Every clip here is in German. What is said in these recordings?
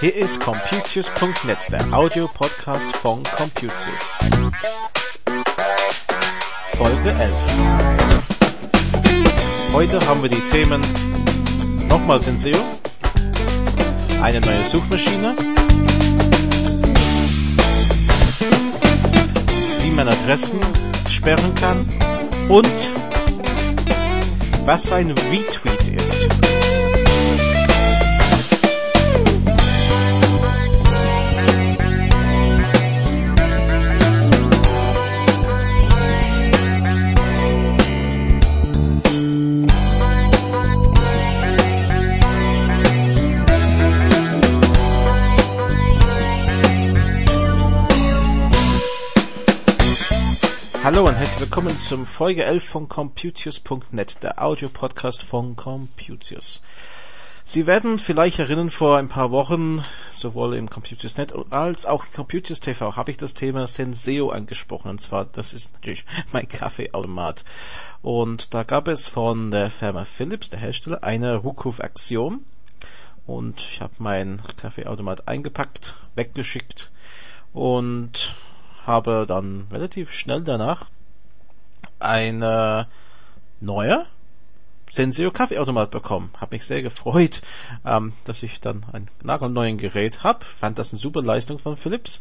Hier ist Computius.net, der Audio-Podcast von Computius. Folge 11. Heute haben wir die Themen nochmal Senseo, eine neue Suchmaschine, wie man Adressen sperren kann. Und was ein Retweet Hallo und herzlich willkommen zum Folge 11 von Computius.net, der Audio-Podcast von Computius. Sie werden vielleicht erinnern, vor ein paar Wochen, sowohl im Computius.net als auch im Computius TV, habe ich das Thema Senseo angesprochen. Und zwar, das ist natürlich mein Kaffeeautomat. Und da gab es von der Firma Philips, der Hersteller, eine Rückrufaktion. Und ich habe meinen Kaffeeautomat eingepackt, weggeschickt und habe dann relativ schnell danach eine neue Senseo Kaffeeautomat bekommen. Habe mich sehr gefreut, ähm, dass ich dann ein nagelneuen Gerät habe. Fand das eine super Leistung von Philips.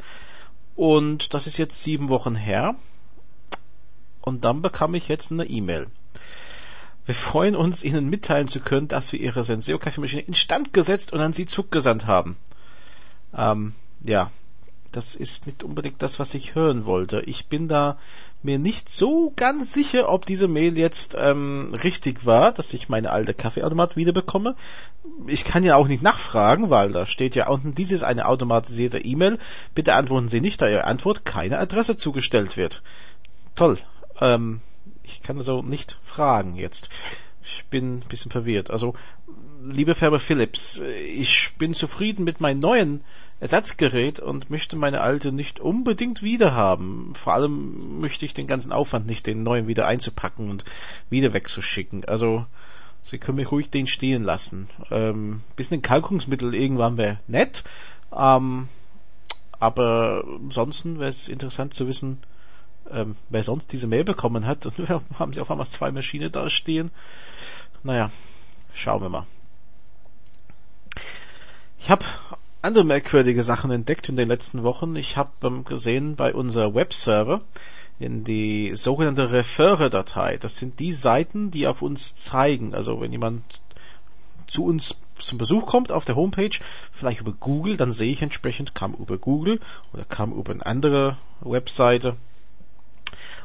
Und das ist jetzt sieben Wochen her. Und dann bekam ich jetzt eine E-Mail. Wir freuen uns, Ihnen mitteilen zu können, dass wir Ihre Senseo Kaffeemaschine instand gesetzt und an Sie zurückgesandt haben. Ähm, ja, das ist nicht unbedingt das, was ich hören wollte. Ich bin da mir nicht so ganz sicher, ob diese Mail jetzt ähm, richtig war, dass ich meine alte Kaffeeautomat wiederbekomme. Ich kann ja auch nicht nachfragen, weil da steht ja unten, dies ist eine automatisierte E-Mail. Bitte antworten Sie nicht, da Ihre Antwort keine Adresse zugestellt wird. Toll. Ähm, ich kann also nicht fragen jetzt. Ich bin ein bisschen verwirrt. Also, liebe Firma Philips, ich bin zufrieden mit meinen neuen Ersatzgerät und möchte meine alte nicht unbedingt wieder haben. Vor allem möchte ich den ganzen Aufwand nicht, den neuen wieder einzupacken und wieder wegzuschicken. Also, Sie können mich ruhig den stehen lassen. Ähm, bisschen Kalkungsmittel irgendwann wäre nett. Ähm, aber ansonsten wäre es interessant zu wissen, ähm, wer sonst diese Mail bekommen hat. Und haben sie auf einmal zwei Maschinen da stehen. Naja, schauen wir mal. Ich habe andere merkwürdige Sachen entdeckt in den letzten Wochen. Ich habe ähm, gesehen bei unser Webserver in die sogenannte Referre-Datei. Das sind die Seiten, die auf uns zeigen. Also wenn jemand zu uns zum Besuch kommt auf der Homepage, vielleicht über Google, dann sehe ich entsprechend, kam über Google oder kam über eine andere Webseite.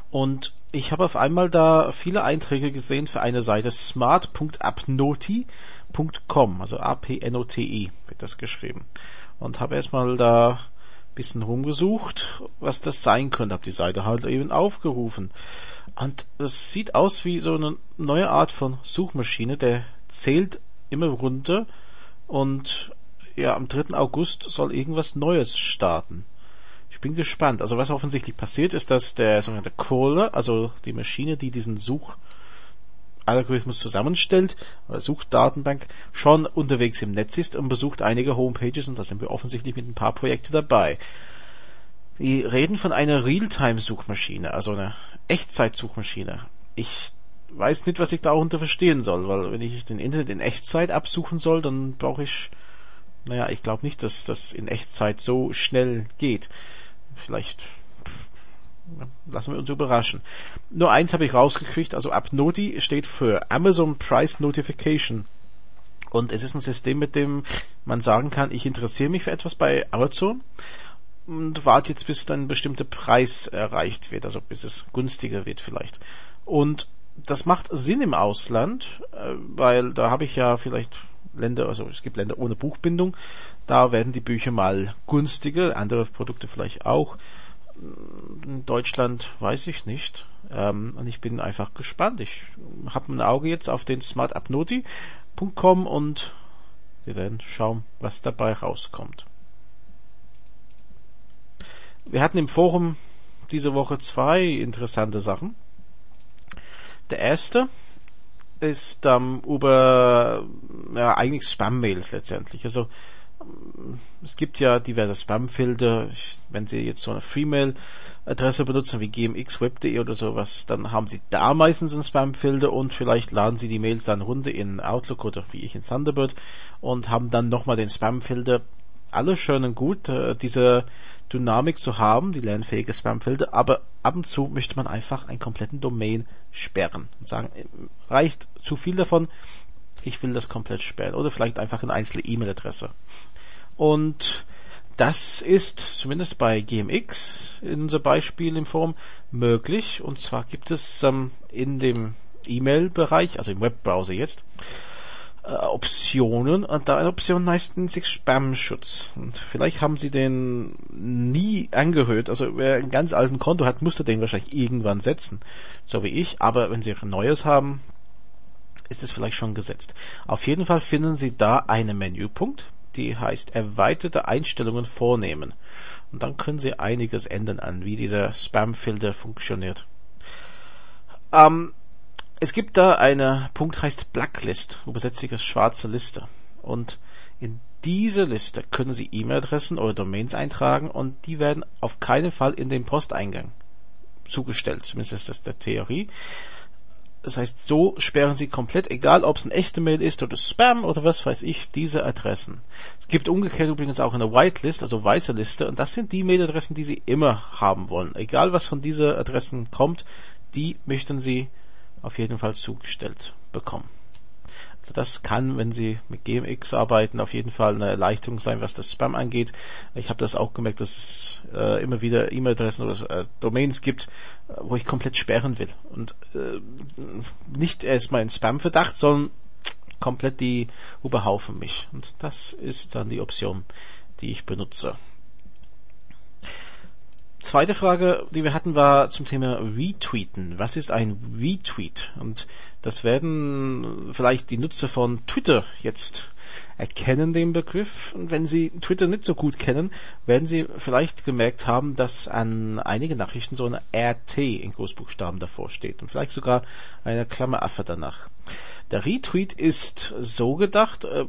Und ich habe auf einmal da viele Einträge gesehen für eine Seite smart.apnoti .com, also A-P-N-O-T-I wird das geschrieben. Und habe erstmal da bisschen rumgesucht, was das sein könnte. Habe die Seite halt eben aufgerufen. Und es sieht aus wie so eine neue Art von Suchmaschine, der zählt immer runter und ja, am 3. August soll irgendwas Neues starten. Ich bin gespannt. Also was offensichtlich passiert ist, dass der sogenannte Crawler, also die Maschine, die diesen Such Algorithmus zusammenstellt, Suchdatenbank, schon unterwegs im Netz ist und besucht einige Homepages und da sind wir offensichtlich mit ein paar Projekten dabei. Die reden von einer Realtime-Suchmaschine, also einer Echtzeit-Suchmaschine. Ich weiß nicht, was ich darunter verstehen soll, weil wenn ich den Internet in Echtzeit absuchen soll, dann brauche ich, naja, ich glaube nicht, dass das in Echtzeit so schnell geht. Vielleicht lassen wir uns überraschen. Nur eins habe ich rausgekriegt, also Abnoti steht für Amazon Price Notification. Und es ist ein System, mit dem man sagen kann, ich interessiere mich für etwas bei Amazon und warte jetzt, bis dann ein bestimmter Preis erreicht wird, also bis es günstiger wird vielleicht. Und das macht Sinn im Ausland, äh, weil da habe ich ja vielleicht Länder, also es gibt Länder ohne Buchbindung, da werden die Bücher mal günstiger, andere Produkte vielleicht auch in Deutschland weiß ich nicht. Ähm, und ich bin einfach gespannt. Ich habe ein Auge jetzt auf den smartupnoti.com und wir werden schauen, was dabei rauskommt. Wir hatten im Forum diese Woche zwei interessante Sachen. Der erste ist ähm, über ja, eigentlich Spam-Mails letztendlich. Also es gibt ja diverse Spam-Filter. Wenn Sie jetzt so eine Freemail-Adresse benutzen wie gmxweb.de oder sowas, dann haben Sie da meistens einen Spam-Filter und vielleicht laden Sie die Mails dann runter in Outlook oder wie ich in Thunderbird und haben dann nochmal den Spam-Filter. Alles schön und gut, äh, diese Dynamik zu haben, die lernfähige Spam-Filter, aber ab und zu möchte man einfach einen kompletten Domain sperren und sagen, reicht zu viel davon, ich will das komplett sperren oder vielleicht einfach eine einzelne E-Mail-Adresse. Und das ist zumindest bei GMX in unser Beispiel im Forum möglich. Und zwar gibt es ähm, in dem E-Mail-Bereich, also im Webbrowser jetzt, äh, Optionen und da eine Option heißt sich Spam-Schutz. Und vielleicht haben Sie den nie angehört. Also wer einen ganz alten Konto hat, musste den wahrscheinlich irgendwann setzen. So wie ich. Aber wenn Sie ein neues haben, ist es vielleicht schon gesetzt. Auf jeden Fall finden Sie da einen Menüpunkt die heißt erweiterte Einstellungen vornehmen. Und dann können Sie einiges ändern an, wie dieser Spam-Filter funktioniert. Ähm, es gibt da einen Punkt, heißt Blacklist, übersetzt sich als schwarze Liste. Und in diese Liste können Sie E-Mail-Adressen oder Domains eintragen und die werden auf keinen Fall in den Posteingang zugestellt. Zumindest ist das der Theorie. Das heißt, so sperren Sie komplett, egal ob es ein echte Mail ist oder Spam oder was weiß ich, diese Adressen. Es gibt umgekehrt übrigens auch eine Whitelist, also weiße Liste, und das sind die Mailadressen, die Sie immer haben wollen. Egal was von diesen Adressen kommt, die möchten Sie auf jeden Fall zugestellt bekommen. Also das kann, wenn Sie mit GMX arbeiten, auf jeden Fall eine Erleichterung sein, was das Spam angeht. Ich habe das auch gemerkt, dass es äh, immer wieder E-Mail-Adressen oder äh, Domains gibt, äh, wo ich komplett sperren will. Und äh, nicht erstmal in Spam-Verdacht, sondern komplett die überhaufen mich. Und das ist dann die Option, die ich benutze. Zweite Frage, die wir hatten, war zum Thema Retweeten. Was ist ein Retweet? Und das werden vielleicht die Nutzer von Twitter jetzt erkennen, den Begriff. Und wenn sie Twitter nicht so gut kennen, werden sie vielleicht gemerkt haben, dass an einigen Nachrichten so eine RT in Großbuchstaben davor steht. Und vielleicht sogar eine Klammeraffe danach. Der Retweet ist so gedacht, äh,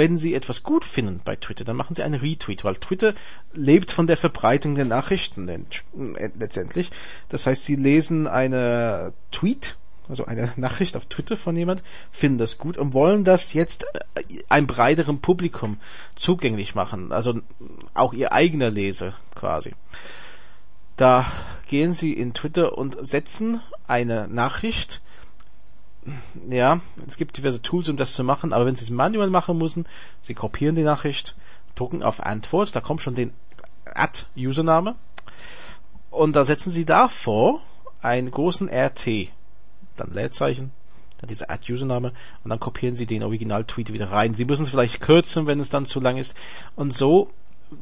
wenn Sie etwas gut finden bei Twitter, dann machen Sie einen Retweet, weil Twitter lebt von der Verbreitung der Nachrichten äh, letztendlich. Das heißt, Sie lesen eine Tweet, also eine Nachricht auf Twitter von jemand, finden das gut und wollen das jetzt äh, einem breiteren Publikum zugänglich machen. Also auch Ihr eigener Leser quasi. Da gehen Sie in Twitter und setzen eine Nachricht ja, es gibt diverse Tools, um das zu machen, aber wenn Sie es manuell machen müssen, Sie kopieren die Nachricht, drucken auf Antwort, da kommt schon den Ad-Username und da setzen Sie davor einen großen RT, dann Leerzeichen, dann dieser Ad-Username und dann kopieren Sie den Original-Tweet wieder rein. Sie müssen es vielleicht kürzen, wenn es dann zu lang ist und so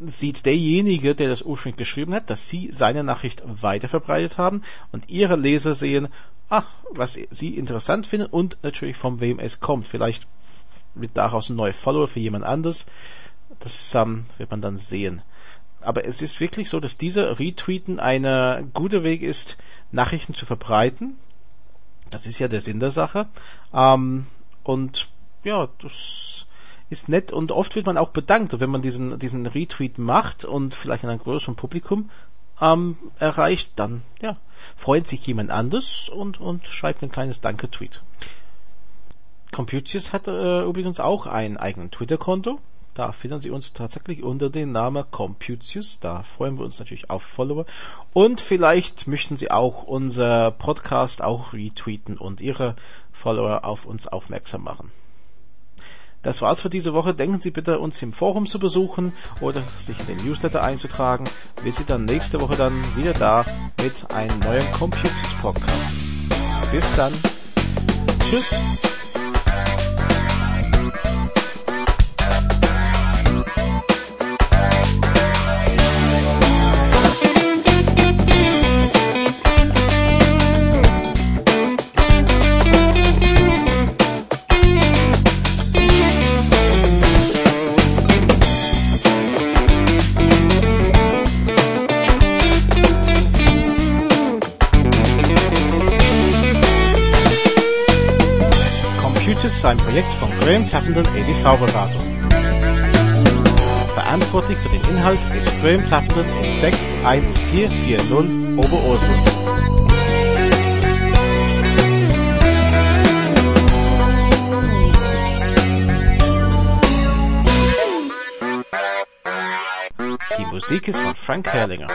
sieht derjenige, der das ursprünglich geschrieben hat, dass Sie seine Nachricht weiterverbreitet haben und Ihre Leser sehen, ach, was Sie interessant finden und natürlich von wem es kommt. Vielleicht wird daraus ein neuer Follower für jemand anderes. Das ähm, wird man dann sehen. Aber es ist wirklich so, dass dieser Retweeten ein guter Weg ist, Nachrichten zu verbreiten. Das ist ja der Sinn der Sache. Ähm, und ja, das ist nett und oft wird man auch bedankt, wenn man diesen, diesen Retweet macht und vielleicht in einem größeren Publikum ähm, erreicht, dann ja, freut sich jemand anders und, und schreibt ein kleines Danke-Tweet. Computius hat äh, übrigens auch ein eigenes Twitter-Konto. Da finden Sie uns tatsächlich unter dem Namen Computius. Da freuen wir uns natürlich auf Follower. Und vielleicht möchten Sie auch unser Podcast auch retweeten und Ihre Follower auf uns aufmerksam machen. Das war's für diese Woche. Denken Sie bitte, uns im Forum zu besuchen oder sich in den Newsletter einzutragen. Wir sind dann nächste Woche dann wieder da mit einem neuen Computers Podcast. Bis dann. Tschüss. Ein Projekt von Graham Tappenden EDV-Beratung. Verantwortlich für den Inhalt ist Graham Tappenden in 61440 Oberursel. Die Musik ist von Frank Herrlinger.